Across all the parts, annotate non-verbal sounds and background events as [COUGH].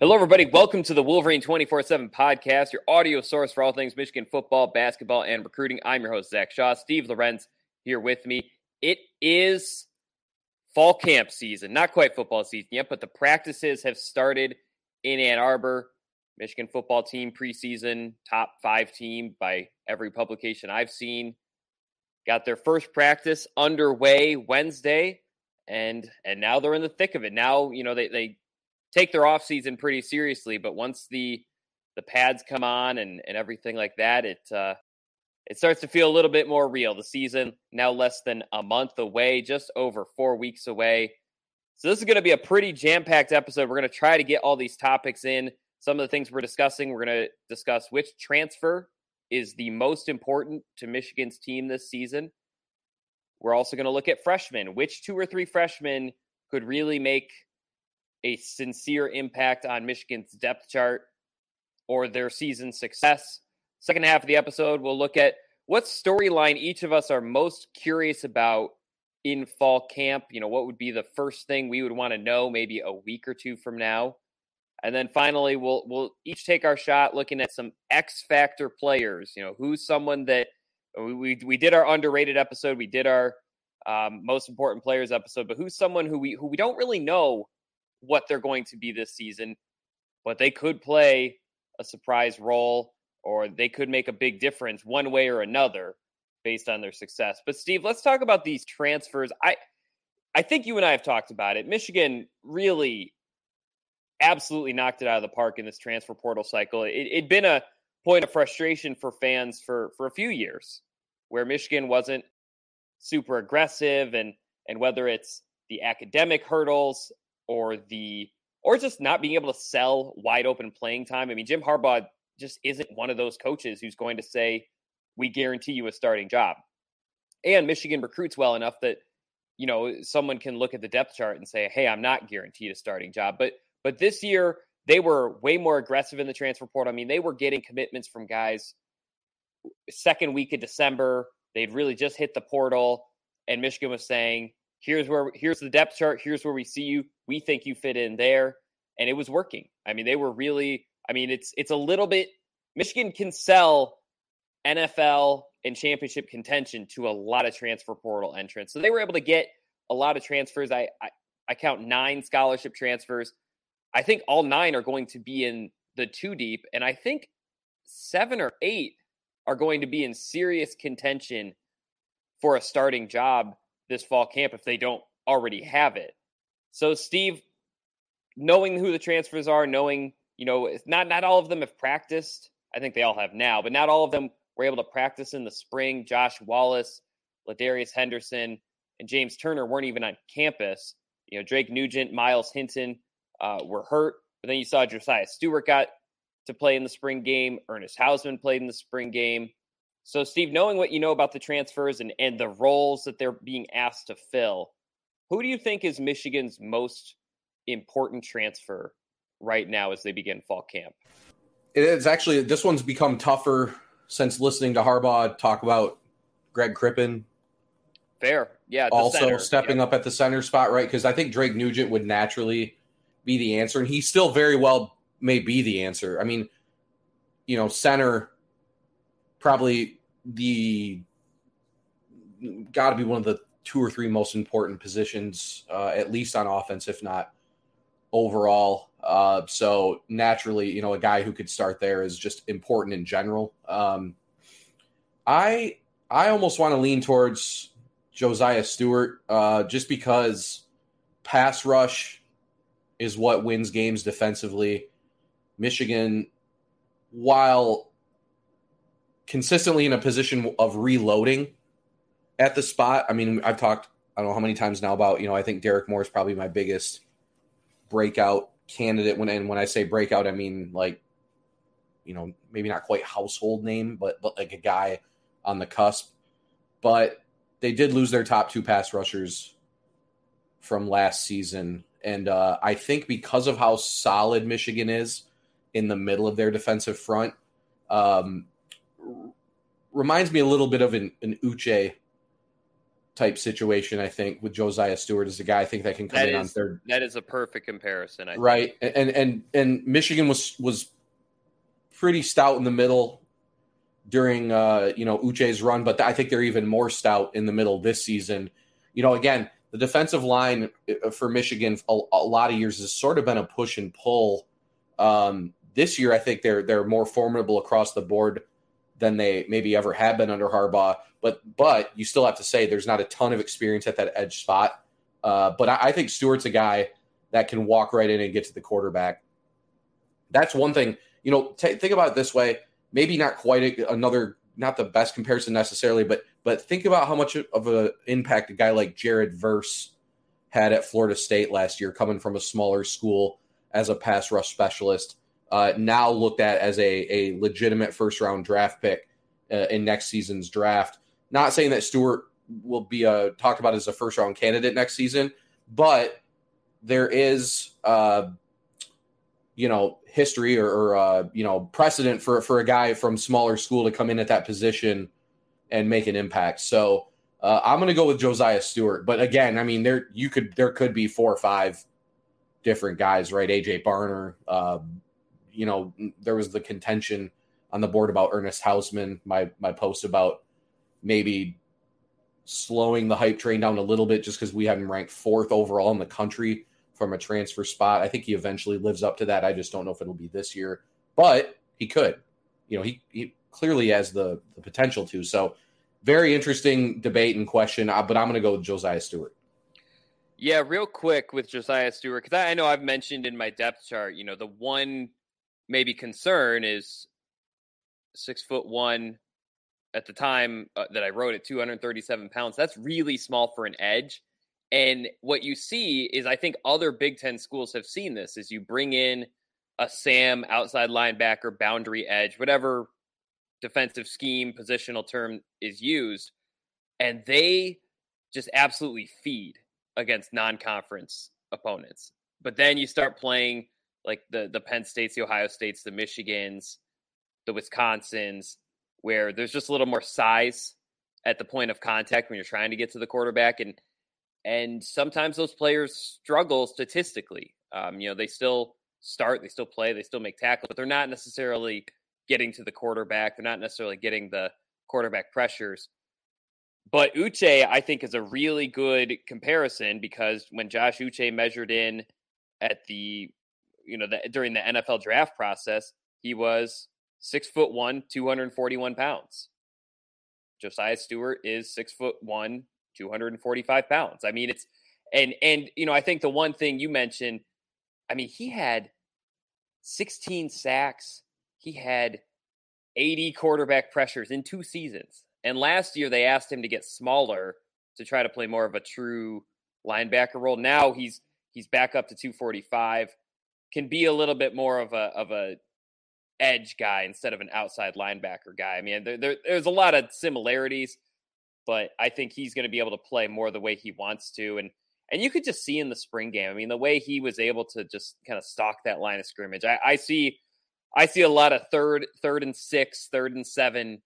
Hello, everybody. Welcome to the Wolverine 24 7 podcast, your audio source for all things Michigan football, basketball, and recruiting. I'm your host, Zach Shaw. Steve Lorenz here with me. It is fall camp season. Not quite football season yet, but the practices have started in Ann Arbor. Michigan football team preseason, top five team by every publication I've seen. Got their first practice underway Wednesday, and and now they're in the thick of it. Now, you know, they, they take their off season pretty seriously, but once the the pads come on and, and everything like that, it uh, it starts to feel a little bit more real. The season now less than a month away, just over four weeks away. So this is going to be a pretty jam packed episode. We're going to try to get all these topics in. Some of the things we're discussing, we're going to discuss which transfer is the most important to Michigan's team this season. We're also going to look at freshmen. Which two or three freshmen could really make a sincere impact on Michigan's depth chart or their season success. Second half of the episode, we'll look at what storyline each of us are most curious about in fall camp. You know, what would be the first thing we would want to know maybe a week or two from now? And then finally, we'll we'll each take our shot looking at some X factor players. You know, who's someone that we we, we did our underrated episode, we did our um, most important players episode, but who's someone who we who we don't really know what they're going to be this season, but they could play a surprise role or they could make a big difference one way or another based on their success. But Steve, let's talk about these transfers. I I think you and I have talked about it. Michigan really absolutely knocked it out of the park in this transfer portal cycle. It, had been a point of frustration for fans for for a few years where Michigan wasn't super aggressive and and whether it's the academic hurdles or the or just not being able to sell wide open playing time. I mean, Jim Harbaugh just isn't one of those coaches who's going to say, "We guarantee you a starting job." And Michigan recruits well enough that you know someone can look at the depth chart and say, "Hey, I'm not guaranteed a starting job." But but this year they were way more aggressive in the transfer portal. I mean, they were getting commitments from guys second week of December. They'd really just hit the portal, and Michigan was saying, here's where here's the depth chart here's where we see you we think you fit in there. And it was working. I mean they were really i mean it's it's a little bit michigan can sell nfl and championship contention to a lot of transfer portal entrants. So they were able to get a lot of transfers. I i, I count nine scholarship transfers. I think all nine are going to be in the two deep. And i think seven or eight are going to be in serious contention for a starting job this fall camp if they don't already have it. So, Steve, knowing who the transfers are, knowing, you know, not not all of them have practiced. I think they all have now, but not all of them were able to practice in the spring. Josh Wallace, Ladarius Henderson, and James Turner weren't even on campus. You know, Drake Nugent, Myles Hinton uh, were hurt, but then you saw Josaiah Stewart got to play in the spring game. Ernest Hausmann played in the spring game. So, Steve, knowing what you know about the transfers and, and the roles that they're being asked to fill, who do you think is Michigan's most important transfer right now as they begin fall camp? It is actually, this one's become tougher since listening to Harbaugh talk about Greg Crippen. Fair. Yeah. Also center. stepping up at the center spot, right? Because I think Drake Nugent would naturally be the answer, and he still very well may be the answer. I mean, you know, center probably the got to be one of the two or three most important positions, uh, at least on offense, if not overall. Uh, so naturally, you know, a guy who could start there is just important in general. Um, I I almost want to lean towards Josaiah Stewart uh, just because pass rush is what wins games defensively. Michigan, while consistently in a position of reloading at the spot, I mean, I've talked I don't know how many times now about you know I think Derrick Moore is probably my biggest breakout candidate. When and when I say breakout, I mean like you know maybe not quite household name, but but like a guy on the cusp. But they did lose their top two pass rushers from last season, and uh, I think because of how solid Michigan is in the middle of their defensive front, um, reminds me a little bit of an, an Uche type situation. I think with Josaiah Stewart as a guy I think that can come That in on third. that is a perfect comparison. I think. Right, and and and Michigan was was pretty stout in the middle during uh, you know Uche's run, but I think they're even more stout in the middle this season. You know, again, the defensive line uh, for Michigan a, a lot of years has sort of been a push and pull. Um, this year, I think they're they're more formidable across the board than they maybe ever have been under Harbaugh. But but you still have to say there's not a ton of experience at that edge spot. Uh, but I, I think Stewart's a guy that can walk right in and get to the quarterback. That's one thing. You know, t- think about it this way. Maybe not quite a, another, not the best comparison necessarily, but but think about how much of an impact a guy like Jared Verse had at Florida State last year, coming from a smaller school as a pass rush specialist. Uh, now looked at as a, a legitimate first round draft pick uh, in next season's draft. Not saying that Stewart will be uh, talked about as a first round candidate next season, but there is, uh, you know, history or, or uh, you know precedent for for a guy from smaller school to come in at that position and make an impact. So uh, I'm going to go with Josaiah Stewart. But again, I mean, there you could there could be four or five different guys, right? AJ Barner. Uh, you know, there was the contention on the board about Ernest Hausmann. My my post about maybe slowing the hype train down a little bit just because we have him ranked fourth overall in the country from a transfer spot. I think he eventually lives up to that. I just don't know if it'll be this year, but he could. You know, he, he clearly has the, the potential to. So, very interesting debate and question, uh, but I'm going to go with Josaiah Stewart. Yeah, real quick with Josaiah Stewart, because I know I've mentioned in my depth chart, you know, the one maybe concern is six foot one at the time uh, that I wrote it, 237 pounds. That's really small for an edge. And what you see is, I think other Big Ten schools have seen this: is you bring in a Sam outside linebacker, boundary edge, whatever defensive scheme, positional term is used, and they just absolutely feed against non-conference opponents. But then you start playing like the the Penn States, the Ohio States, the Michigans, the Wisconsins, where there's just a little more size at the point of contact when you're trying to get to the quarterback, and and sometimes those players struggle statistically. Um, you know, they still start, they still play, they still make tackles, but they're not necessarily getting to the quarterback. They're not necessarily getting the quarterback pressures. But Uche, I think, is a really good comparison because when Josh Uche measured in at the, you know, the, during the NFL draft process, he was six foot one, 241 pounds. Josaiah Stewart is six foot one, 245 pounds. I mean, it's, and, and, you know, I think the one thing you mentioned, I mean, he had 16 sacks, he had 80 quarterback pressures in two seasons. And last year they asked him to get smaller to try to play more of a true linebacker role. Now he's he's back up to 245, can be a little bit more of a of a edge guy instead of an outside linebacker guy. I mean, there, there, there's a lot of similarities, but I think he's going to be able to play more the way he wants to. And and you could just see in the spring game. I mean, the way he was able to just kind of stalk that line of scrimmage. I, I see I see a lot of third, third and six, third and seven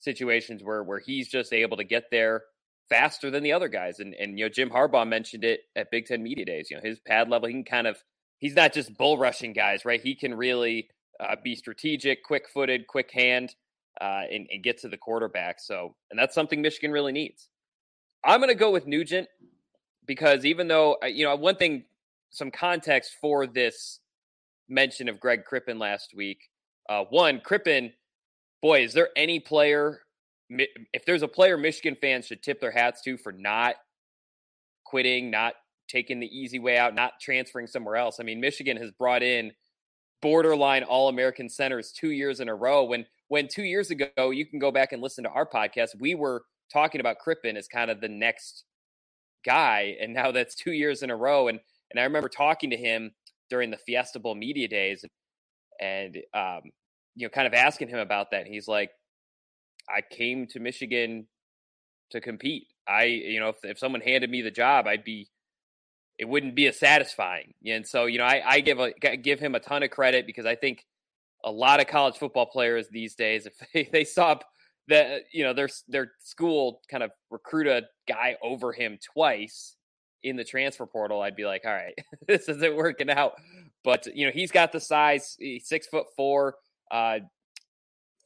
situations where where he's just able to get there faster than the other guys. And and you know, Jim Harbaugh mentioned it at Big Ten Media Days. You know, his pad level, he can kind of he's not just bull rushing guys, right? He can really uh, be strategic, quick footed, quick hand, uh, and, and get to the quarterback. So, and that's something Michigan really needs. I'm going to go with Nugent because even though uh, you know one thing, some context for this mention of Greg Crippen last week. Uh, one, Crippen, boy, is there any player? If there's a player Michigan fans should tip their hats to for not quitting, not taking the easy way out, not transferring somewhere else. I mean, Michigan has brought in borderline All American centers two years in a row. When when two years ago, you can go back and listen to our podcast, we were talking about Crippen as kind of the next guy, and now that's two years in a row. And and I remember talking to him during the Fiesta Bowl media days, and um, you know, kind of asking him about that. He's like, I came to Michigan to compete. I, you know, if, if someone handed me the job, I'd be it wouldn't be as satisfying. And so, you know, I, I give a give him a ton of credit because I think a lot of college football players these days, [LAUGHS] if they, they saw that you know their their school kind of recruit a guy over him twice in the transfer portal, I'd be like, all right, [LAUGHS] this isn't working out. But you know, he's got the size, six foot four, uh,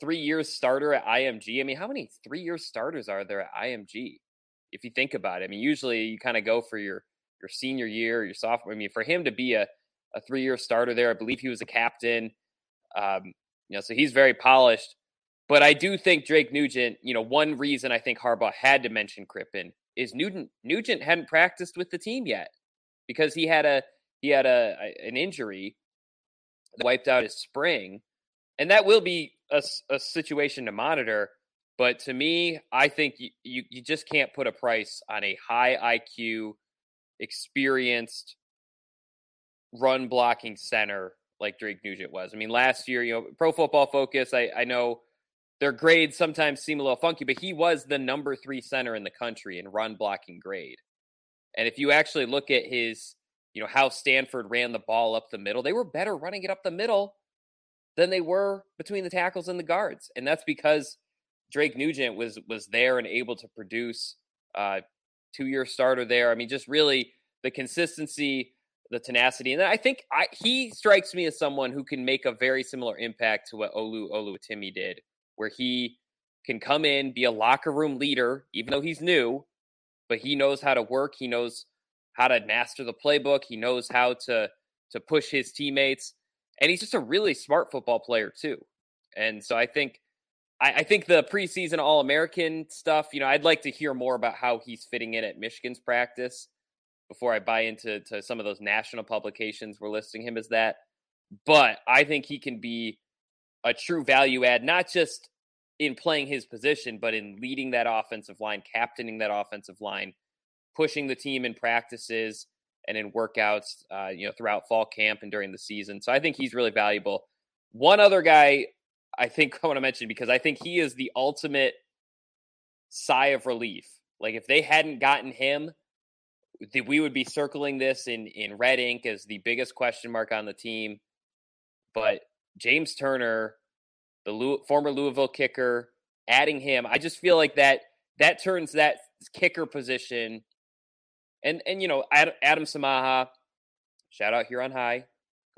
three years starter at IMG. I mean, how many three year starters are there at IMG? If you think about it, I mean, usually you kind of go for your your senior year, your sophomore. I mean, for him to be a, a three year starter there, I believe he was a captain. Um, you know, so he's very polished. But I do think Drake Nugent, you know, one reason I think Harbaugh had to mention Crippen is Nugent Nugent hadn't practiced with the team yet because he had a he had a, a an injury that wiped out his spring, and that will be a, a situation to monitor. But to me, I think you, you, you just can't put a price on a high IQ experienced run blocking center like Drake Nugent was. I mean, last year, you know, Pro Football Focus, I, I know their grades sometimes seem a little funky, but he was the number three center in the country in run blocking grade. And if you actually look at his, you know, how Stanford ran the ball up the middle, they were better running it up the middle than they were between the tackles and the guards. And that's because Drake Nugent was was there and able to produce uh, two year starter there. I mean, just really the consistency, the tenacity, and I think I, he strikes me as someone who can make a very similar impact to what Olu Oluwatimi did, where he can come in, be a locker room leader, even though he's new, but he knows how to work. He knows how to master the playbook. He knows how to to push his teammates, and he's just a really smart football player too. And so I think I, I think the preseason All American stuff, you know, I'd like to hear more about how he's fitting in at Michigan's practice before I buy into to some of those national publications we're listing him as that. But I think he can be a true value add, not just in playing his position, but in leading that offensive line, captaining that offensive line, pushing the team in practices and in workouts, uh, you know, throughout fall camp and during the season. So I think he's really valuable. One other guy I think [LAUGHS] I want to mention because I think he is the ultimate sigh of relief. Like if they hadn't gotten him, we would be circling this in in red ink as the biggest question mark on the team. But James Turner, the Louis, former Louisville kicker, adding him, I just feel like that that turns that kicker position. And and you know Adam Samaha, shout out here on high,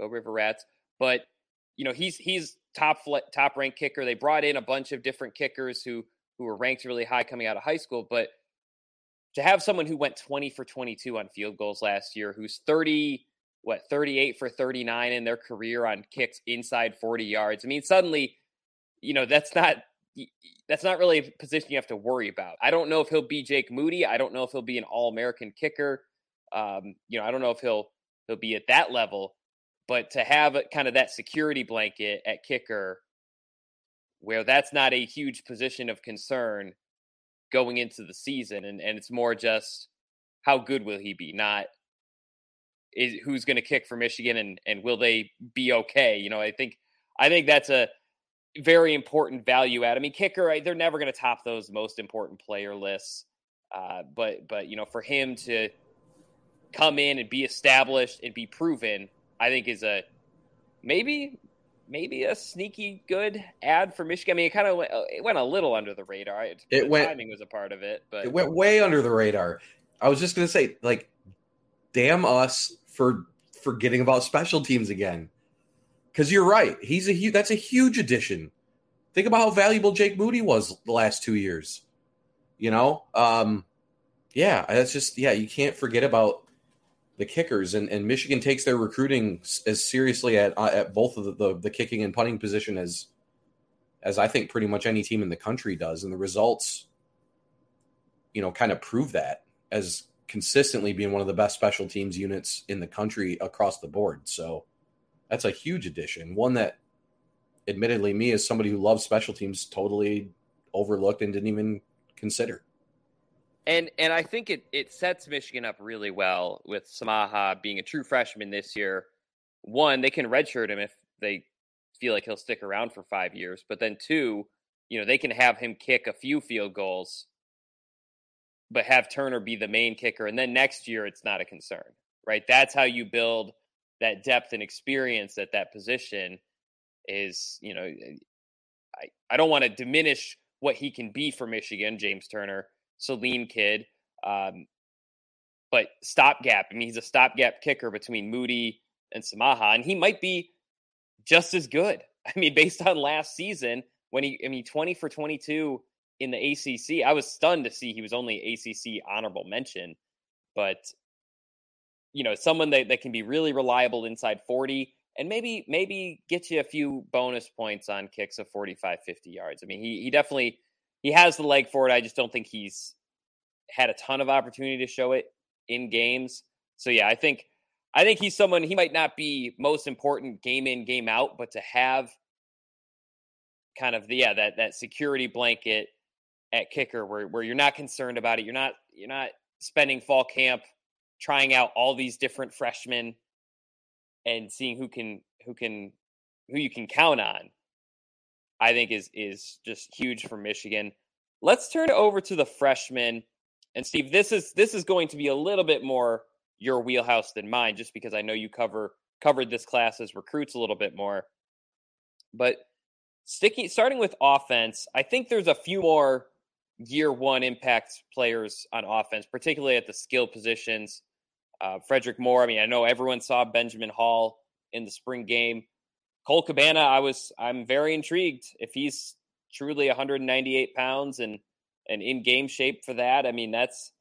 go River Rats. But you know he's he's top top ranked kicker. They brought in a bunch of different kickers who who were ranked really high coming out of high school, but to have someone who went 20 for 22 on field goals last year, who's 30 what 38 for 39 in their career on kicks inside 40 yards. I mean, suddenly, you know, that's not that's not really a position you have to worry about. I don't know if he'll be Jake Moody. I don't know if he'll be an All-American kicker. Um, you know, I don't know if he'll he'll be at that level. But to have a, kind of that security blanket at kicker, where that's not a huge position of concern going into the season, and, and it's more just how good will he be, not is who's going to kick for Michigan and and will they be okay? You know, I think I think that's a very important value add. I mean, kicker, right, they're never going to top those most important player lists. Uh, but but you know, for him to come in and be established and be proven, I think is a maybe maybe a sneaky good ad for Michigan. I mean, it kind of went, it went a little under the radar. It, it went, timing was a part of it, but it went way under the radar. I was just gonna say, like, damn us for forgetting about special teams again. Because you're right, he's a huge. That's a huge addition. Think about how valuable Jake Moody was the last two years. You know, um, yeah, that's just yeah. You can't forget about the kickers, and, and Michigan takes their recruiting as seriously at uh, at both of the, the, the kicking and punting position as as I think pretty much any team in the country does, and the results, you know, kind of prove that as consistently being one of the best special teams units in the country across the board. So that's a huge addition. One that, admittedly, me as somebody who loves special teams, totally overlooked and didn't even consider. And and I think it it sets Michigan up really well with Samaha being a true freshman this year. One, they can redshirt him if they feel like he'll stick around for five years. But then two, you know, they can have him kick a few field goals, but have Turner be the main kicker. And then next year it's not a concern. Right. That's how you build that depth and experience at that position is, you know, I, I don't want to diminish what he can be for Michigan, James Turner Saline kid. Um, but stopgap. I mean, he's a stopgap kicker between Moody and Samaha, and he might be just as good. [LAUGHS] I mean, based on last season, when he, I mean, 20 for 22 in the ACC, I was stunned to see he was only ACC honorable mention. But, you know, someone that, that can be really reliable inside 40 and maybe, maybe get you a few bonus points on kicks of 45, 50 yards. I mean, he, he definitely he has the leg for it. I just don't think he's had a ton of opportunity to show it in games. So yeah, I think I think he's someone he might not be most important game in game out, but to have kind of the yeah that that security blanket at kicker where where you're not concerned about it. You're not you're not spending fall camp trying out all these different freshmen and seeing who can who can who you can count on. I think is is just huge for Michigan. Let's turn over to the freshmen. And Steve, this is this is going to be a little bit more your wheelhouse than mine, just because I know you cover covered this class as recruits a little bit more. But sticking starting with offense, I think there's a few more year one impact players on offense, particularly at the skill positions. Uh, Fredrick Moore. I mean, I know everyone saw Benjamin Hall in the spring game. Cole Cabana, I was I'm very intrigued if he's truly 198 pounds and and in game shape for that. I mean, that's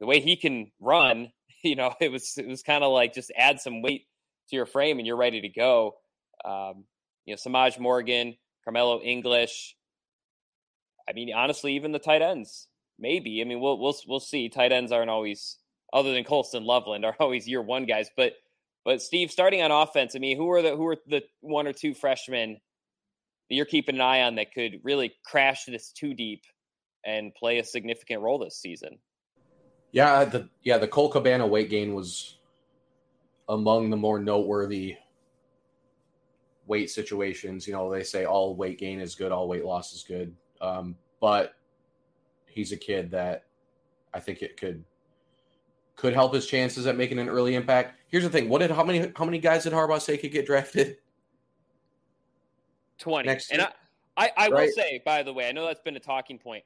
the way he can run. [LAUGHS] You know, it was it was kind of like just add some weight to your frame and you're ready to go. Um, you know, Semaj Morgan, Karmello English. I mean, honestly, even the tight ends, maybe. I mean, we'll we'll we'll see. Tight ends aren't always, other than Colston Loveland, [LAUGHS] are always year one guys. But but Steve, starting on offense, I mean, who are the who are the one or two freshmen that you're keeping an eye on that could really crash this too deep and play a significant role this season? Yeah, the yeah the Cole Cabana weight gain was among the more noteworthy weight situations. You know, they say all weight gain is good, all weight loss is good. Um, but he's a kid that I think it could could help his chances at making an early impact. Here's the thing: what did how many how many guys did Harbaugh say could get drafted? Twenty. Next and I, I, I right? will say, by the way, I know that's been a talking point.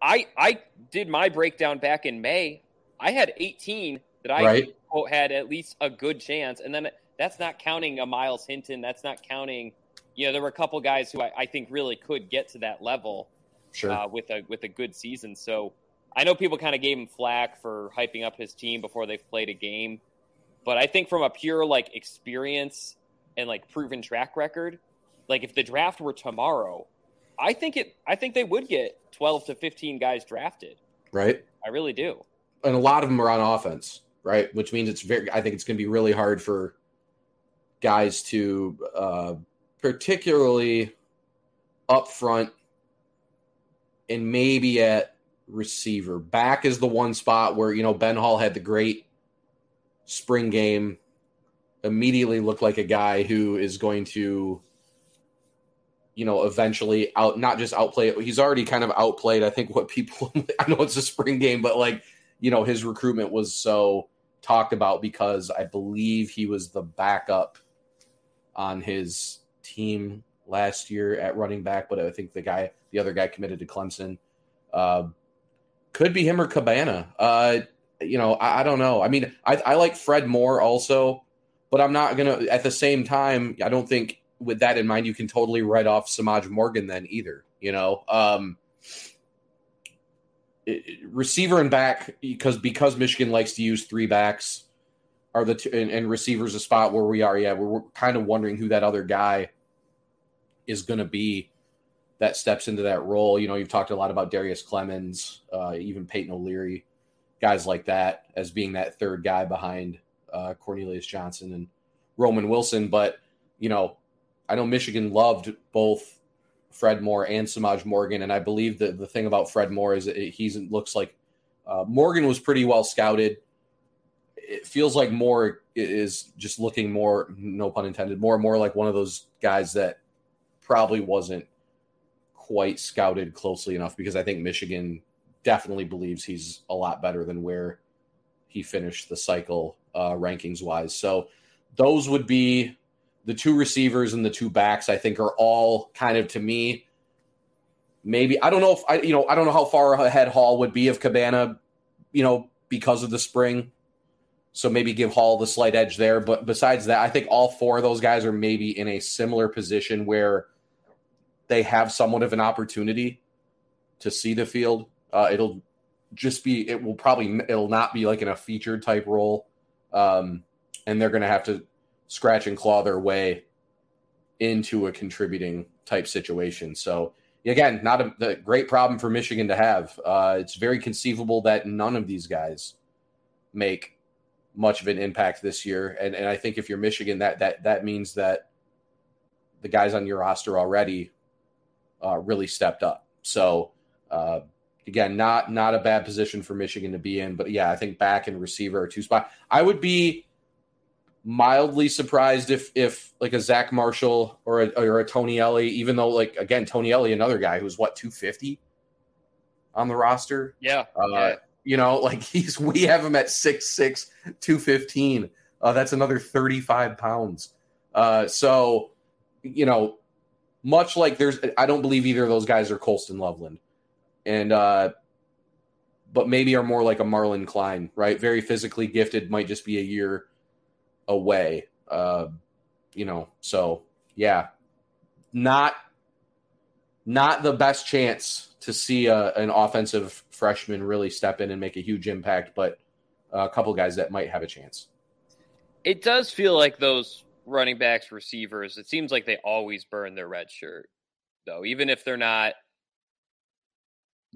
I I did my breakdown back in May. I had 18 that I right. had at least a good chance, and then that's not counting a Myles Hinton. That's not counting. You know, there were a couple guys who I, I think really could get to that level sure. uh, with a with a good season. So I know people kind of gave him flack for hyping up his team before they've played a game, but I think from a pure like experience and like proven track record, like if the draft were tomorrow, I think it I think they would get 12 to 15 guys drafted. Right? I really do. And a lot of them are on offense, right? Which means it's very I think it's going to be really hard for guys to uh particularly up front and maybe at receiver. Back is the one spot where, you know, Ben Hall had the great spring game, immediately looked like a guy who is going to, you know, eventually out, not just outplay He's already kind of outplayed, I think, what people, [LAUGHS] I know it's a spring game, but like, you know, his recruitment was so talked about because I believe he was the backup on his team last year at running back, but I think the guy, the other guy committed to Clemson. Uh, could be him or Cabana. Uh, you know, I, I don't know. I mean, I, I like Fred Moore also, but I'm not gonna. At the same time, I don't think with that in mind, you can totally write off Semaj Morgan then either. You know, um, receiver and back because because Michigan likes to use three backs are the two, and, and receivers a spot where we are. Yeah, we're, we're kind of wondering who that other guy is going to be that steps into that role. You know, you've talked a lot about Darrius Clemons, uh, even Peyton O'Leary, guys like that as being that third guy behind uh, Cornelius Johnson and Roman Wilson. But you know, I know Michigan loved both Fred Moore and Semaj Morgan, and I believe that the thing about Fred Moore is he looks like uh, Morgan was pretty well scouted. It feels like Moore is just looking more, no pun intended, more and more like one of those guys that probably wasn't quite scouted closely enough because I think Michigan definitely believes he's a lot better than where he finished the cycle uh, rankings wise. So those would be the two receivers and the two backs, I think, are all kind of to me. Maybe I don't know if I, you know, I don't know how far ahead Hall would be of Cabana, you know, because of the spring. So maybe give Hall the slight edge there. But besides that, I think all four of those guys are maybe in a similar position where they have somewhat of an opportunity to see the field. Uh, it'll just be, it will probably, it'll not be like in a featured type role. Um, and they're going to have to scratch and claw their way into a contributing type situation. So again, not a, great problem for Michigan to have. Uh, it's very conceivable that none of these guys make much of an impact this year, and and I think if you're Michigan, that that that means that the guys on your roster already uh, really stepped up. So uh, again, not not a bad position for Michigan to be in, but yeah, I think back and receiver are two spot. I would be mildly surprised if if like a Zach Marshall or a, or a Tonielli, even though like again Tonielli, another guy who's what two fifty on the roster. Yeah, uh, yeah, you know, like [LAUGHS] he's we have him at 6'6", 215. Uh, that's another thirty five pounds. Uh, so you know, much like there's, I don't believe either of those guys are Colston Loveland, and uh, but maybe are more like a Marlin Klein, right? Very physically gifted, might just be a year away. Uh, you know, so yeah, not not the best chance to see a, an offensive freshman really step in and make a huge impact, but a couple guys that might have a chance. It does feel like those running backs, receivers. It seems like they always burn their red shirt, though, even if they're not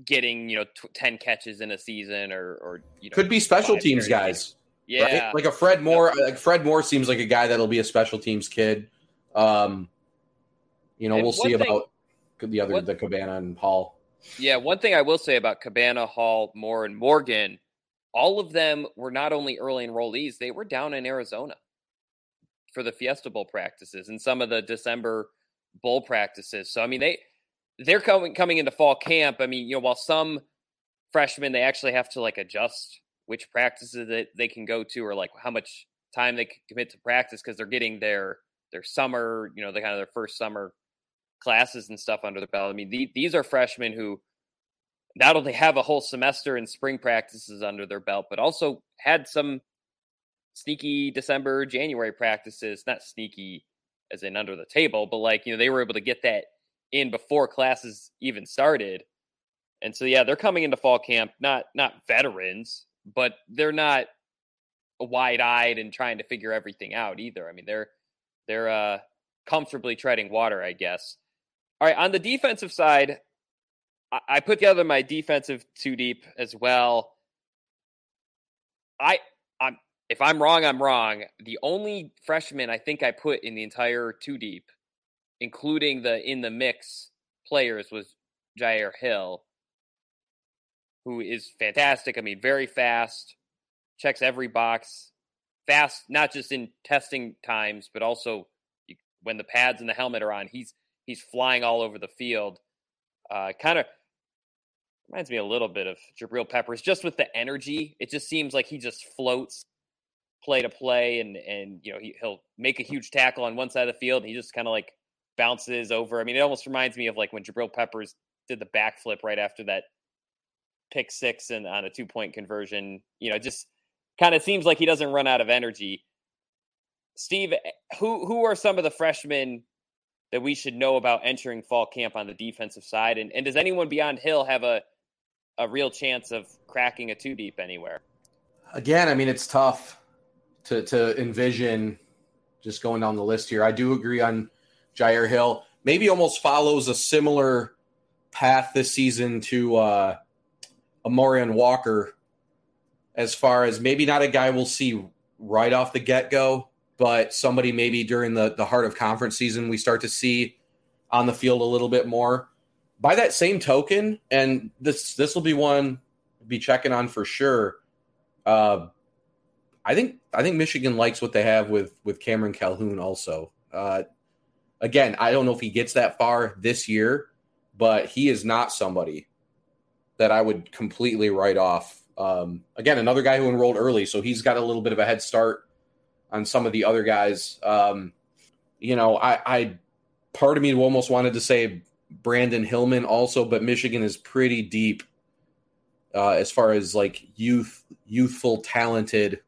getting you know t- 10 catches in a season or or you know, could be special teams guys yeah, right? like a Fred Moore. Like Fred Moore seems like a guy that'll be a special teams kid. Um, you know, and we'll see thing, about the other what, the Cabana and Hall. Yeah, one thing I will say about Cabana, Hall, Moore, and Morgan, all of them were not only early enrollees; they were down in Arizona for the Fiesta Bowl practices and some of the December bowl practices. So I mean, they they're coming coming into fall camp. I mean, you know, while some freshmen they actually have to like adjust which practices that they can go to or like how much time they can commit to practice because they're getting their their summer, you know, the kind of their first summer classes and stuff under the belt. I mean, the, these are freshmen who not only have a whole semester in spring practices under their belt, but also had some sneaky December, January practices, not sneaky as in under the table, but like, you know, they were able to get that in before classes even started. And so yeah, they're coming into fall camp not not veterans, but they're not wide-eyed and trying to figure everything out either. I mean, they're they're uh, comfortably treading water, I guess. All right, on the defensive side, I, I put together my defensive two deep as well. I if I'm wrong, I'm wrong. The only freshman I think I put in the entire two deep, including the in the mix players, was Jyaire Hill who is fantastic. I mean, very fast, checks every box, fast, not just in testing times, but also when the pads and the helmet are on, he's he's flying all over the field. Uh, kind of reminds me a little bit of Jabril Peppers, just with the energy. It just seems like he just floats play to play, and and you know he, he'll make a huge tackle on one side of the field, and he just kind of like bounces over. I mean, it almost reminds me of like when Jabril Peppers did the backflip right after that pick six and on a two point conversion. You know, just kind of seems like he doesn't run out of energy. Steve, eh, who who are some of the freshmen that we should know about entering fall camp on the defensive side? And and does anyone beyond Hill have a a real chance of cracking a two deep anywhere. Again, I mean, it's tough to to envision just going down the list here. I do agree on Jyaire Hill. Maybe almost follows a similar path this season to uh, Amorion Walker, as far as maybe not a guy we'll see right off the get go, but somebody maybe during the the heart of conference season we start to see on the field a little bit more. By that same token, and this this will be one be checking on for sure. Uh, I think I think Michigan likes what they have with with Cameron Calhoun. Also, uh, again, I don't know if he gets that far this year, but he is not somebody that I would completely write off. Um, again, another guy who enrolled early, so he's got a little bit of a head start on some of the other guys. Um, you know, I, I part of me almost wanted to say Brandyn Hillman also, but Michigan is pretty deep uh, as far as like youth, youthful, talented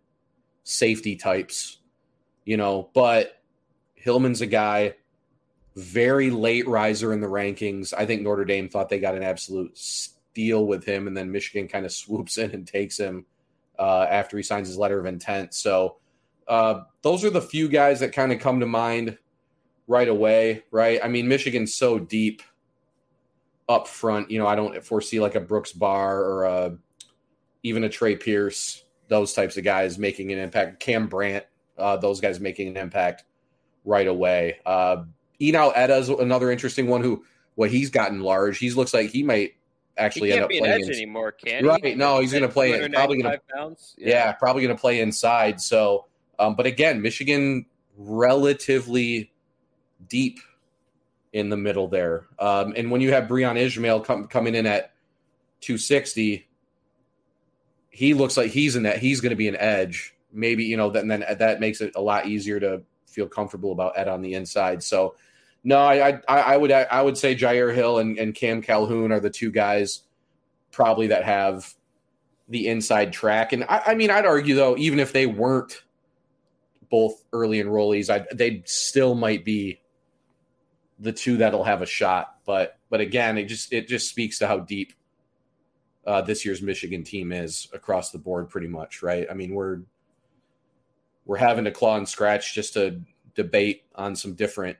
safety types, you know. But Hillman's a guy, very late riser in the rankings. I think Notre Dame thought they got an absolute steal with him, and then Michigan kind of [LAUGHS] swoops in and takes him uh, after he signs his letter of intent. So uh, those are the few guys that kind of come to mind right away, right? I mean, Michigan's so deep up front. You know, I don't foresee like a Brooks Bahr or a, even a Trey Pierce, those types of guys making an impact. Cam Brandt, uh, those guys making an impact right away. Uh, Enow Etta's another interesting one who, well, he's gotten large. He looks like he might actually he end up playing in, anymore, can right. he? No, he's going to play it. Probably going to pounds. yeah. probably going to play inside. So, um, but again, Michigan relatively deep in the middle there. Um, and when you have Breeon Ishmail com- coming in at 260, he looks like he's in that. He's going to be an edge. Maybe you know, then then that makes it a lot easier to feel comfortable about Ed on the inside. So, no, I I, I would I would say Jyaire Hill and, and Cam Calhoun are the two guys probably that have the inside track. And I, I mean, I'd argue though, even if they weren't both early enrollees, I they still might be the two that'll have a shot. But but again, it just it just speaks to how deep uh, this year's Michigan team is across the board, pretty much, right? I mean, we're we're having to claw and scratch just to debate on some different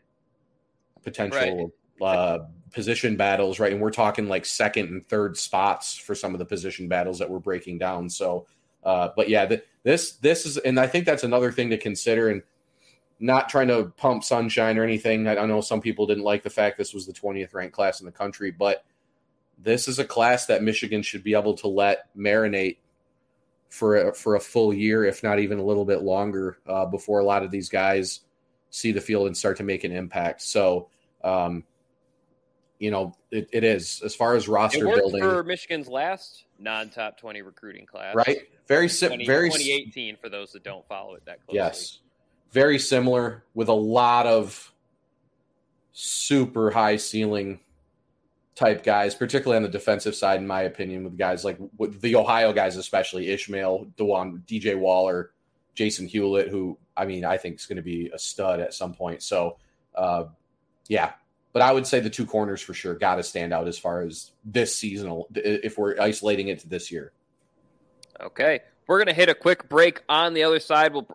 potential right. uh, position battles, right? And we're talking like second and third spots for some of the position battles that we're breaking down. So, uh, but yeah, the, this this is, and I think that's another thing to consider. And not trying to pump sunshine or anything. I, I know some people didn't like the fact this was the 20th ranked class in the country, but this is a class that Michigan should be able to let marinate for a, for a full year, if not even a little bit longer, uh, before a lot of these guys see the field and start to make an impact. So, um, you know, it, it is as far as roster building for Michigan's last non-top 20 recruiting class, right? Very, sim- very 2018 for those that don't follow it that closely. Yes, very similar with a lot of super high ceiling type guys, particularly on the defensive side, in my opinion, with guys like with the Ohio guys, especially Ishmail, Dewan, DJ Waller, Jason Hewlett, who I mean, I think is going to be a stud at some point. So, uh, yeah, but I would say the two corners for sure got to stand out as far as this seasonal, if we're isolating it to this year. Okay. We're going to hit a quick break on the other side. We'll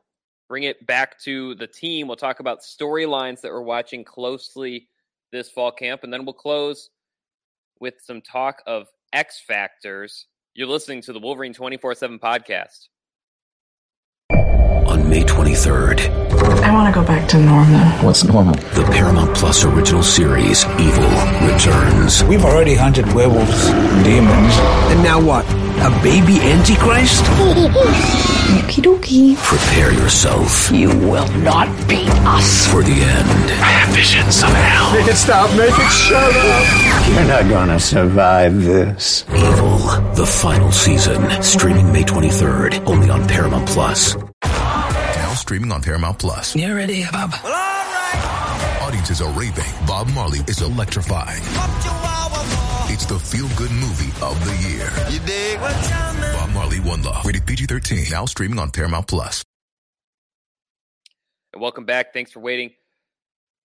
bring it back to the team. We'll talk about storylines that we're watching closely this fall camp, and then we'll close with some talk of X factors. You're listening to the Wolverine 24 7 podcast. On May 23rd, I want to go back to normal. What's normal? The Paramount Plus original series, Evil, returns. We've already hunted werewolves, demons. And now what? A baby Antichrist? [LAUGHS] Okie dokie. Prepare yourself. You will not beat us. For the end. I have visions of hell. Make it stop. Make it shut up. You're not gonna survive this. Evil, the final season. Streaming May 23rd. Only on Paramount Plus. Now streaming on Paramount Plus. You ready, Bob? Well, all right. Audiences are raving. Bob Marley is electrifying. It's the feel-good movie of the year. You dig? Bob Marley, One Love. Rated PG-13. Now streaming on Paramount Plus. And Welcome back. Thanks for waiting.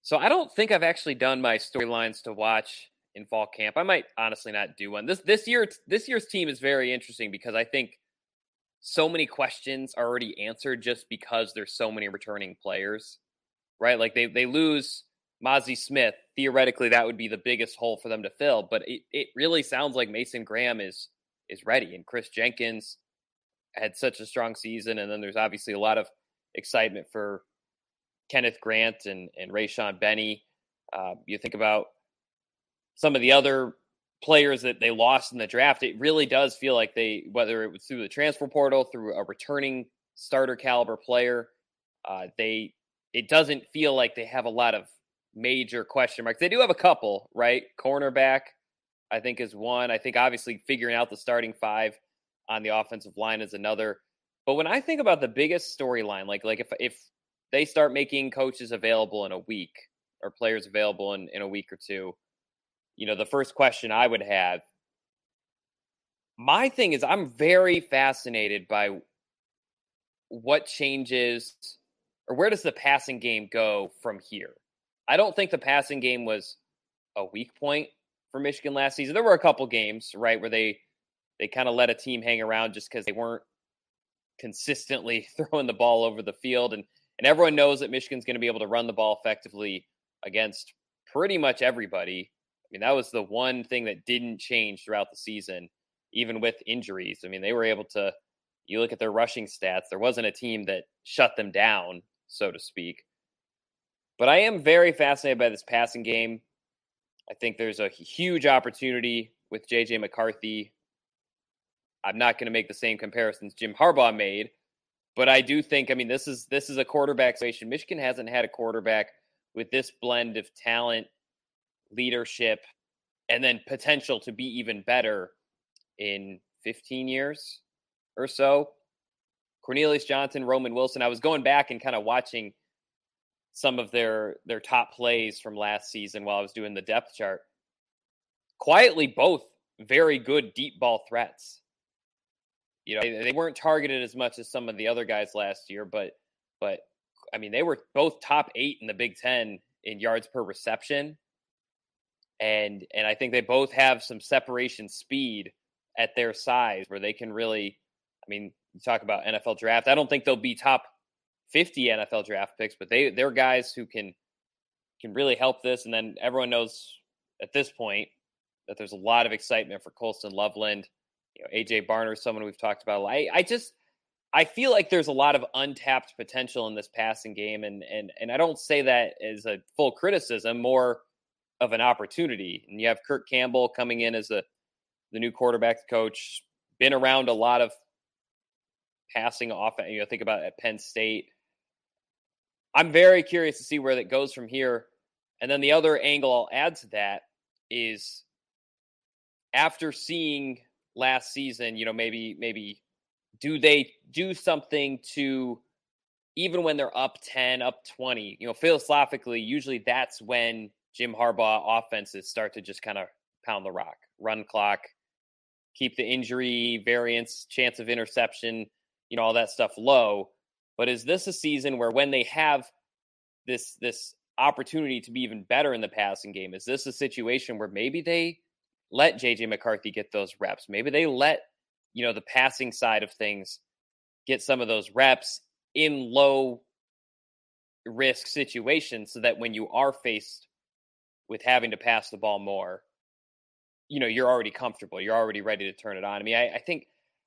So I don't think I've actually done my storylines to watch in fall camp. I might honestly not do one. This this year this year's team is very interesting because I think so many questions are already answered just because there's so many returning players. Right? Like they they lose Mazi Smith. Theoretically that would be the biggest hole for them to fill, but it, it really sounds like Mason Graham is is ready and Chris Jenkins had such a strong season and then there's obviously a lot of excitement for Kenneth Grant and and Rayshaun Benny. Uh, you think about some of the other players that they lost in the draft, it really does feel like they, whether it was through the transfer portal, through a returning starter caliber player, uh, they, it doesn't feel like they have a lot of major question marks. They do have a couple, right? Cornerback, I think, is one. I think obviously figuring out the starting five on the offensive line is another. But when I think about the biggest storyline, like like if if they start making coaches available in a week or players available in, in a week or two, you know, the first question I would have. My thing is, I'm very fascinated by what changes or where does the passing game go from here? I don't think the passing game was a weak point for Michigan last season. There were a couple games, right, where they they kind of let a team hang around just because they weren't consistently [LAUGHS] throwing the ball over the field, and and everyone knows that Michigan's going to be able to run the ball effectively against pretty much everybody. I mean, that was the one thing that didn't change throughout the season, even with injuries. I mean, they were able to, you look at their rushing stats, there wasn't a team that shut them down, so to speak. But I am very fascinated by this passing game. I think there's a huge opportunity with JJ McCarthy. I'm not going to make the same comparisons Jim Harbaugh made, but I do think I mean this is this is a quarterback situation. Michigan hasn't had a quarterback with this blend of talent leadership, and then potential to be even better in 15 years or so. Cornelius Johnson, Roman Wilson. I was going back and kind of watching some of their their top plays from last season while I was doing the depth chart. Quietly, both very good deep ball threats. You know, they, they weren't targeted as much as some of the other guys last year, but but I mean, they were both top eight in the Big Ten in yards per reception and and I think they both have some separation speed at their size where they can really. I mean, talk about NFL draft. I don't think they'll be top fifty NFL draft picks, but they they're guys who can can really help this. And then everyone knows at this point that there's a lot of excitement for Colston Loveland. You know, AJ Barner someone we've talked about. I I just I feel like there's a lot of untapped potential in this passing game, and and and I don't say that as a full criticism. More of an opportunity. And you have Kirk Campbell coming in as the the new quarterback coach, been around a lot of passing offense. You know, think about at Penn State. I'm very curious to see where that goes from here. And then the other angle I'll add to that is after seeing last season, you know, maybe maybe do they do something to even when they're up 10, up 20, you know, philosophically, usually that's when Jim Harbaugh offenses start to just kind of pound the rock, run clock, keep the injury variance, chance of interception, you know, all that stuff low. But is this a season where when they have this this opportunity to be even better in the passing game, is this a situation where maybe they let JJ McCarthy get those reps? Maybe they let, you know, the passing side of things get some of those reps in low risk situations so that when you are faced with having to pass the ball more, you know, you're already comfortable. You're already ready to turn it on. I mean, I, I think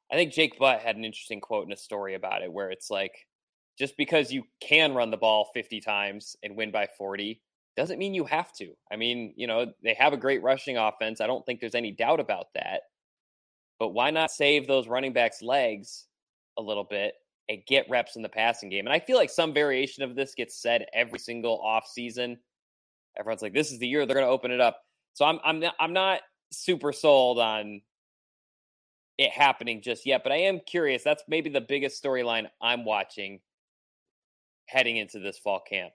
I think Jake Butt had an interesting quote in a story about it where it's like, just because you can run the ball 50 times and win by 40 doesn't mean you have to. I mean, you know, they have a great rushing offense. I don't think there's any doubt about that. But why not save those running backs' legs a little bit and get reps in the passing game? And I feel like some variation of this gets said every single off season everyone's like, this is the year they're going to open it up. So I'm I'm I'm not super sold on it happening just yet, but I am curious. That's maybe the biggest storyline I'm watching heading into this fall camp.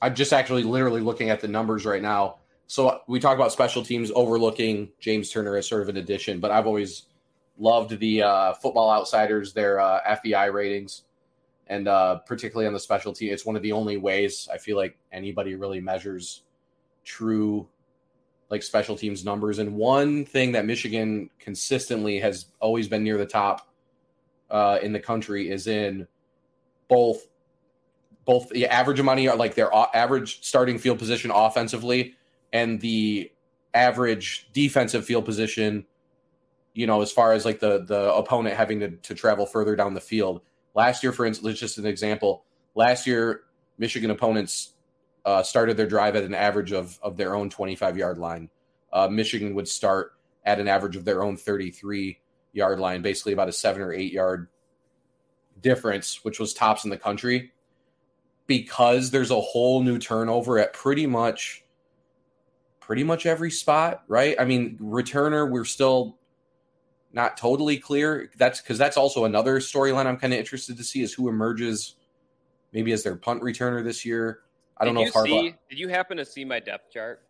I'm just actually literally looking at the numbers right now. So we talk about special teams overlooking James Turner as sort of an addition, but I've always loved the uh, Football Outsiders, their uh, FEI ratings and uh, particularly on the specialty, it's one of the only ways I feel like anybody really measures true like special teams numbers. And one thing that Michigan consistently has always been near the top uh, in the country is in both both the average amount of like their average starting field position offensively and the average defensive field position you know as far as like the the opponent having to, to travel further down the field. Last year for instance just an example last year michigan opponents uh, started their drive at an average of of their own 25 yard line. Uh, michigan would start at an average of their own 33 yard line basically about a seven or eight yard difference which was tops in the country because there's a whole new turnover at pretty much pretty much every spot, right? I mean, returner, we're still not totally clear. That's because that's also another storyline I'm kind of interested to see is who emerges maybe as their punt returner this year. I don't did know if Harbaugh. See, did you happen to see my depth chart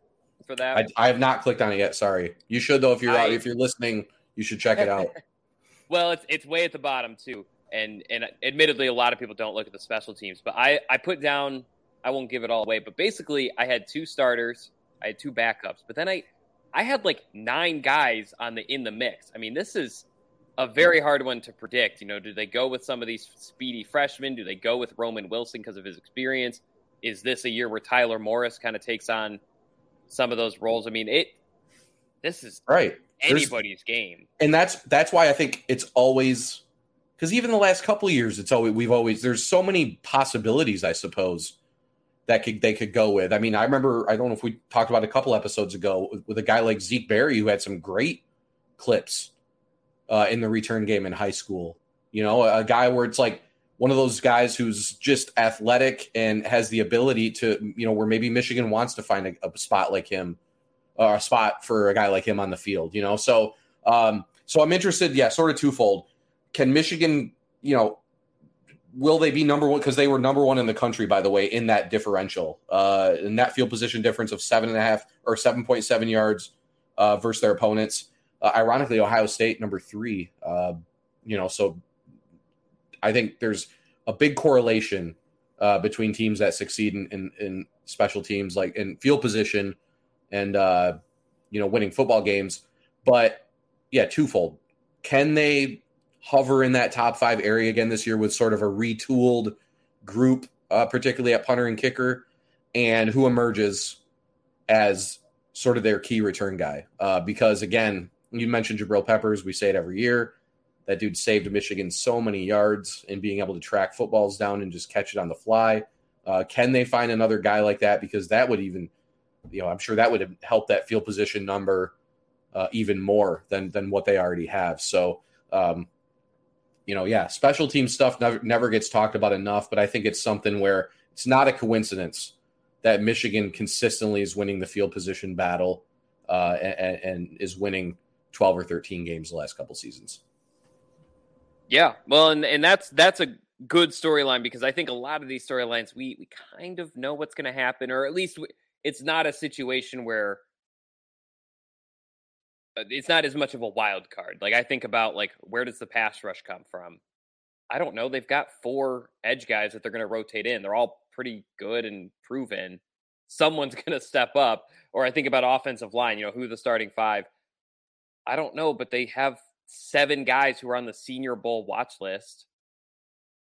for that? I, I, have not clicked on it yet. Sorry. You should though. If you're I, out, if you're listening, you should check it out. [LAUGHS] well, it's it's way at the bottom too and and admittedly, a lot of people don't look at the special teams. But I I put down I won't give it all away, but basically I had two starters, I had two backups, but then I I had like nine guys on the in the mix. I mean, this is a very hard one to predict. You know, do they go with some of these speedy freshmen? Do they go with Roman Wilson because of his experience? Is this a year where Tyler Morris kind of takes on some of those roles? I mean, it this is right anybody's There's, game, and that's that's why I think it's always because even the last couple years, it's always we've always there's so many possibilities, I suppose, that could they could go with. I mean, I remember I don't know if we talked about a couple episodes ago with, with a guy like Zeke Berry who had some great clips uh, in the return game in high school. You know, a guy where it's like one of those guys who's just athletic and has the ability to, you know, where maybe Michigan wants to find a, a spot like him, or a spot for a guy like him on the field. You know, so um, so I'm interested. Yeah, sort of twofold can Michigan, you know, will they be number one? Because they were number one in the country, by the way, in that differential, uh, in that field position difference of seven and a half or 7.7 yards uh, versus their opponents. Uh, ironically, Ohio State, number three. Uh, you know, so I think there's a big correlation uh, between teams that succeed in, in, in, special teams, like in field position and, uh, you know, winning football games. But yeah, twofold. Can they hover in that top five area again this year with sort of a retooled group, uh, particularly at punter and kicker, and who emerges as sort of their key return guy. Uh, because again, you mentioned Jabril Peppers. We say it every year. That dude saved Michigan so many yards in being able to track footballs down and just catch it on the fly. Uh, can they find another guy like that? Because that would even, you know, I'm sure that would help that field position number uh, even more than than what they already have. So um, you know, yeah, special team stuff never, never gets talked about enough, but I think it's something where it's not a coincidence that Michigan consistently is winning the field position battle uh, and, and, is winning 12 or 13 games the last couple seasons. Yeah, well, and, and that's that's a good storyline because I think a lot of these storylines we we kind of know what's going to happen, or at least it's not a situation where Uh, it's not as much of a wild card. Like I think about like where does the pass rush come from? I don't know. They've got four edge guys that they're going to rotate in. They're all pretty good and proven. Someone's [LAUGHS] going to step up. Or I think about offensive line. You know who the starting five. I don't know, but they have seven guys who are on the Senior Bowl watch list,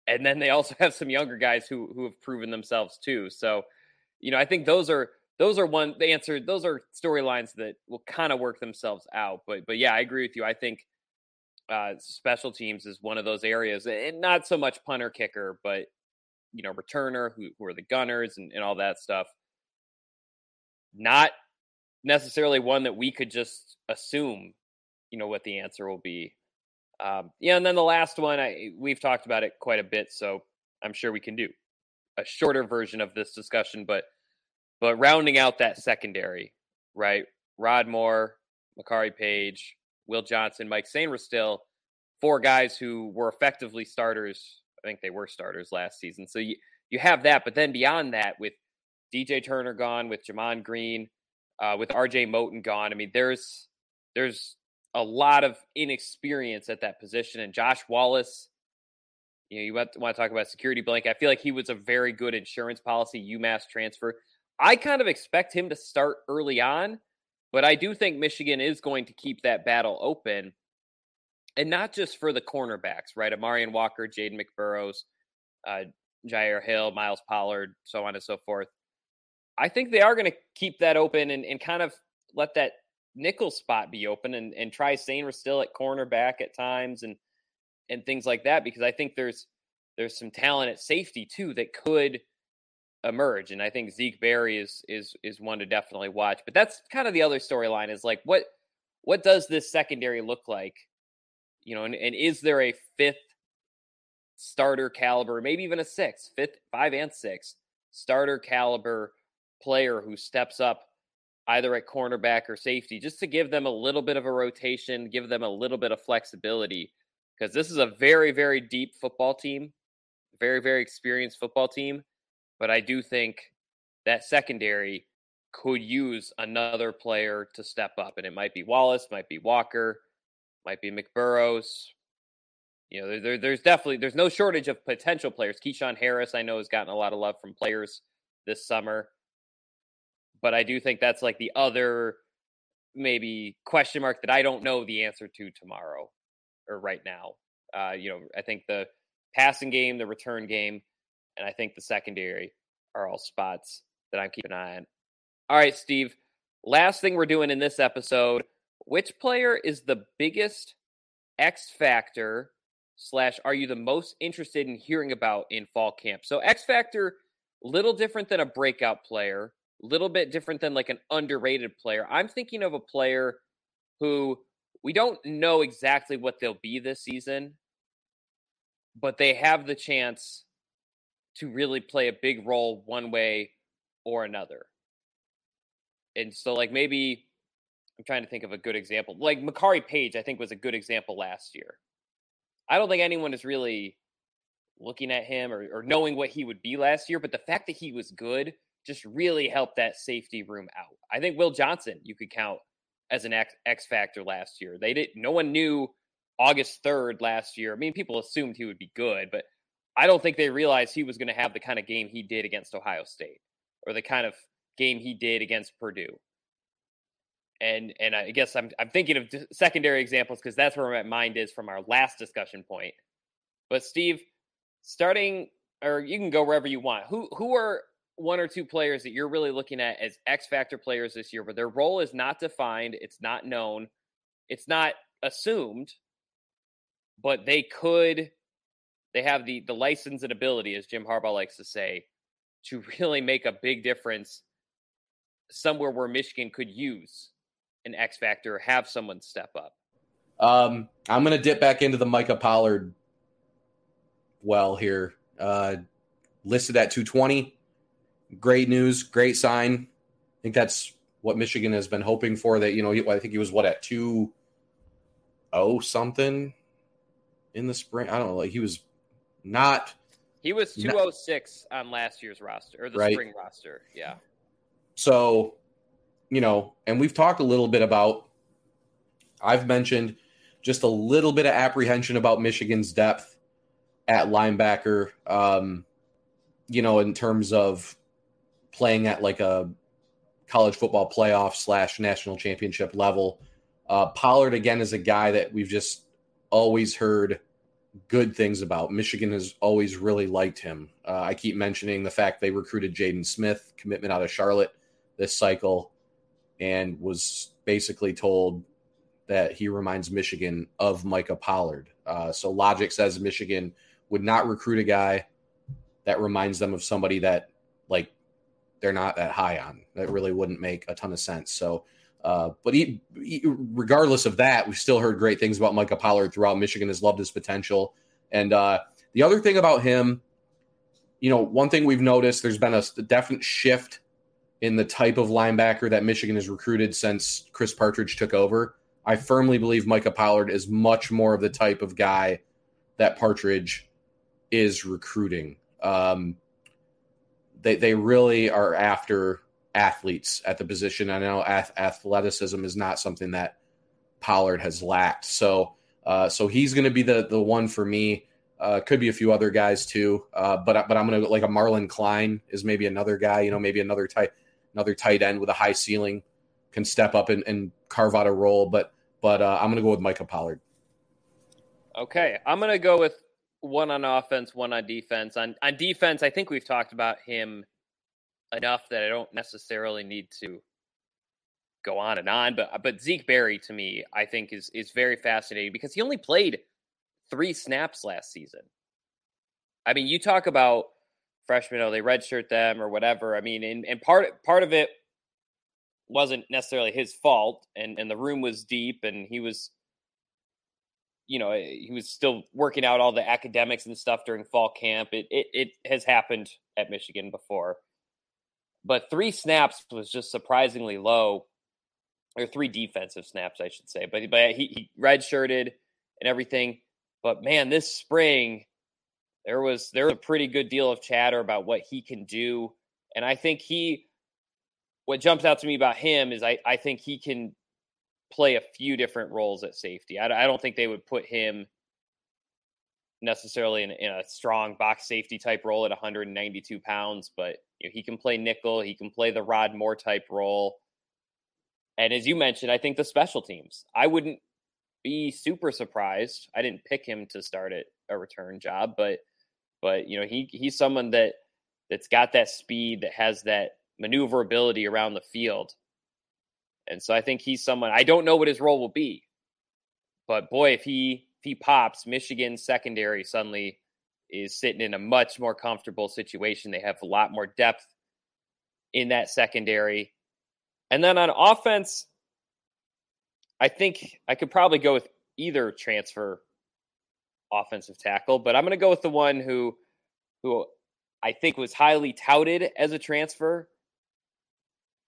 and then they also [LAUGHS] have some younger guys who who have proven themselves too. So, you know, I think those are those are one the answer those are storylines that will kind of work themselves out but but yeah i agree with you i think uh, special teams is one of those areas and not so much punter kicker but you know returner who, who are the gunners and, and all that stuff. Not necessarily one that we could just assume you know what the answer will be um, yeah and then the last one i we've talked about it quite a bit so i'm sure we can do a shorter version of this discussion but but rounding out that secondary, right? Rod Moore, Makari Page, Will Johnson, Mike Sainristil, four guys who were effectively starters. I think they were starters last season. So you, you have that. But then beyond that, with DJ Turner gone, with Gemon Green, uh, with RJ Moten gone, I mean, there's there's a lot of inexperience at that position. And Josh Wallace, you know, you want, to talk about security blanket. I feel like he was a very good insurance policy UMass transfer. I kind of expect him to start early on But I do think Michigan is going to keep that battle open. And not just for the cornerbacks, right? Amorion Walker, Jaden McBurrows, uh, Jyaire Hill, Miles Pollard, so on and so forth. I think they are going to keep that open and, and kind of let that nickel spot be open and, and try Sainristil at cornerback at times and and things like that because I think there's there's some talent at safety too that could emerge. And I think Zeke Berry is is is one to definitely watch. But that's kind of the other storyline is like what what does this secondary look like? You know, and, and is there a fifth starter caliber, maybe even a sixth, fifth, five and six starter caliber player who steps up either at cornerback or safety, just to give them a little bit of a rotation, give them a little bit of flexibility. Because this is a very, very deep football team, very, very experienced football team. But I do think that secondary could use another player to step up. And it might be Wallace, might be Walker, might be McBurrows. You know, there, there, there's definitely there's no shortage of potential players. Keyshawn Harris, I know, has gotten a lot of love from players this summer but I do think that's like the other maybe question mark that I don't know the answer to tomorrow or right now. Uh, you know, I think the passing game, the return game, and I think the secondary are all spots that I'm keeping an eye on. All right, Steve. Last thing we're doing in this episode: which player is the biggest X factor? Slash, are you the most interested in hearing about in fall camp? So X factor, little different than a breakout player little bit different than like an underrated player. I'm thinking of a player who we don't know exactly what they'll be this season, but they have the chance to really play a big role one way or another. And so, like, maybe I'm trying to think of a good example. Like, Makari Page, I think, was a good example last year. I don't think anyone is really looking at him or, or knowing what he would be last year, but the fact that he was good just really helped that safety room out. I think Will Johnson you could count as an X, X factor last year. They didn't, no one knew August 3rd last year. I mean, people assumed he would be good, but I don't think they realized he was going to have the kind of game he did against Ohio State or the kind of game he did against Purdue. And and I guess I'm I'm thinking of secondary examples because that's where my mind is from our last discussion point. But Steve, starting or you can go wherever you want. Who who are one or two players that you're really looking at as X factor players this year, but their role is not defined, it's not known, it's not assumed, but they could they have the the license and ability, as Jim Harbaugh likes to say, to [LAUGHS] really make a big difference somewhere where Michigan could use an X factor, have someone step up. Um, I'm going to dip back into the Micah Pollard well here. Uh, listed at 220 great news, great sign. I think that's what Michigan has been hoping for. That you know, I think he was what at two oh something in the spring. I don't know. Like he was not. He was two oh six on last year's roster or the right? spring roster. Yeah. So, you know, and we've talked a little bit about. I've mentioned just a little bit of apprehension about Michigan's depth at linebacker. Um, you know, in terms of playing at like a college football playoff slash national championship level. Uh, Pollard again is a guy that we've just always heard good things about. Michigan has always really liked him. Uh, I keep mentioning the fact they recruited Jaden Smith, commitment out of Charlotte this cycle, and was basically told that he reminds Michigan of Micah Pollard. Uh, so logic says Michigan would not recruit a guy that reminds them of somebody that like they're not that high on. That really wouldn't make a ton of sense. So, uh, but he, he, regardless of that, we've still heard great things about Micah Pollard throughout. Michigan has loved his potential. And uh, the other thing about him, you know, one thing we've noticed, there's been a, definite shift in the type of linebacker that Michigan has recruited since Chris Partridge took over. I firmly believe Micah Pollard is much more of the type of guy that Partridge is recruiting. Um, they they really are after athletes at the position. I know ath- athleticism is not something that Pollard has lacked. So uh, so he's going to be the the one for me. Uh, could be a few other guys too, uh, but but I'm going to like a Marlin Klein is maybe another guy. You know, maybe another tight another tight end with a high ceiling can step up and, and carve out a role. But but uh, I'm going to go with Micah Pollard. Okay, I'm going to go with one on offense, one on defense. On on defense, I think we've talked about him enough that I don't necessarily need to go on and on. But uh, but Zeke Berry to me, I think is is very fascinating because he only played three snaps last season. I mean, you talk about freshmen, oh, they redshirt them or whatever. I mean, and, and part part of it wasn't necessarily his fault, and and the room was deep, and he was, you know, eh, he was still working out all the academics and stuff during fall camp. It it it has happened at Michigan before, but three snaps was just surprisingly low, or three defensive snaps, I should say. But but he he redshirted and everything. But man, this spring there was there was a pretty good deal of chatter about what he can do, and I think he. What jumps out to me about him is I I think he can play a few different roles at safety. I, I don't think they would put him necessarily in, in, a strong box safety type role at 192 pounds, but you know, he can play nickel. He can play the Rod Moore type role. And as you mentioned, I think the special teams. I wouldn't be super surprised. I didn't pick him to start at a return job, but but you know he he's someone that that's got that speed, that has that maneuverability around the field, and so I think he's someone. I don't know what his role will be, but boy, if he if he pops, Michigan secondary suddenly is sitting in a much more comfortable situation. They have a lot more depth in that secondary. And then on offense, I think I could probably go with either transfer offensive tackle, but I'm going to go with the one who who I think was highly touted as a transfer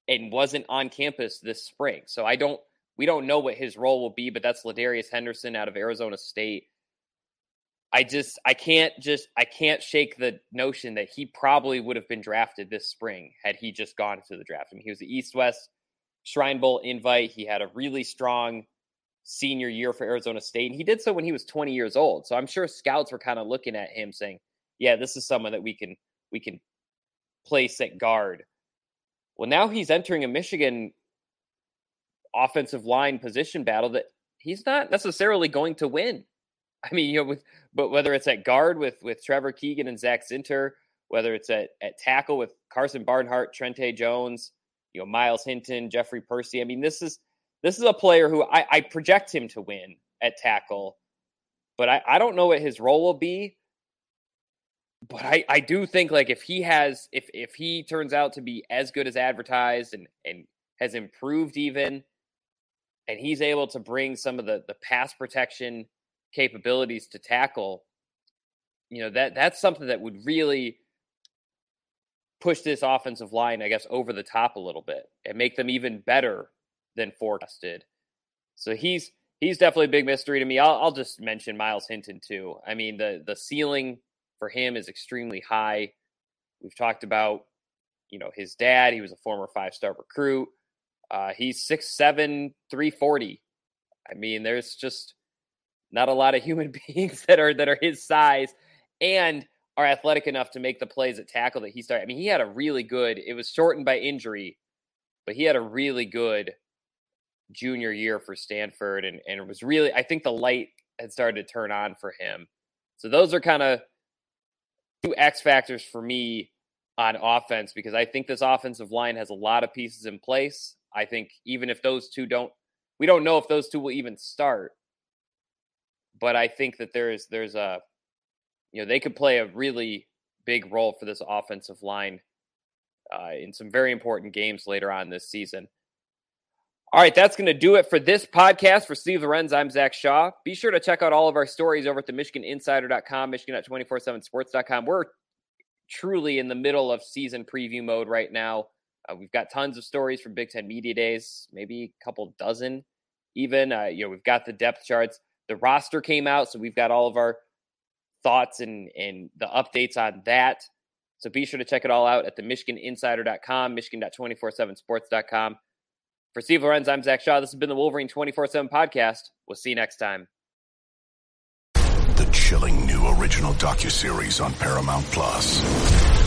and wasn't on campus this spring. So I don't we don't know what his role will be, but that's Ladarius Henderson out of Arizona State. I just I can't just I can't shake the notion that he probably would have been drafted this spring had he just gone to the draft. I mean, he was the East West Shrine Bowl invite. He had a really strong senior year for Arizona State. And he did so when he was 20 years old. So I'm sure scouts were kind of looking at him saying, yeah, this is someone that we can we can place at guard. Well, now he's entering a Michigan offensive line position battle that he's not necessarily going to win. I mean, you know, with but whether it's at guard with with Trevor Keegan and Zach Zinter, whether it's at at tackle with Karsen Barnhart, Trente Jones, you know, Myles Hinton, Jeffrey Persi. I mean, this is this is a player who I, I project him to win at tackle, but I, I don't know what his role will be. But I, I do think like if he has if if he turns out to be as good as advertised and and has improved even, and he's able to bring some of the the pass protection capabilities to tackle, you know that that's something that would really push this offensive line, I guess, over the top a little bit and make them even better than forecasted. So he's he's definitely a big mystery to me. I'll, I'll just mention Myles Hinton too. I mean the the ceiling for him is extremely high. We've talked about you know his dad. He was a former five star recruit. Uh, he's six seven three forty. I mean, there's just not a lot of human [LAUGHS] beings that are that are his size and are athletic enough to make the plays at tackle that he started. I mean, he had a really good. It was shortened by injury, but he had a really good junior year for Stanford, and and it was really I think the light had started to turn on for him. So those are kind of two X factors for me on offense because I think this offensive line has a lot of pieces in place. I think even if those two don't, we don't know if those two will even start. But I think that there's there's a, you know, they could play a really big role for this offensive line uh, in some very important games later on this season. All right, that's going to do it for this podcast. For Steve Lorenz, I'm Zach Shaw. Be sure to check out all of our stories over at the MichiganInsider.com, Michigan.247sports.com. We're truly in the middle of season preview mode right now. Uh, we've got tons of stories from Big Ten Media Days, maybe a couple dozen even. Uh, you know, we've got the depth charts. The roster came out, so we've got all of our thoughts and, and the updates on that. So be sure to check it all out at the MichiganInsider.com, Michigan.247sports.com. For Steve Lorenz, I'm Zach Shaw. This has been the Wolverine 24 7 podcast. We'll see you next time. The chilling new original docuseries on Paramount Plus.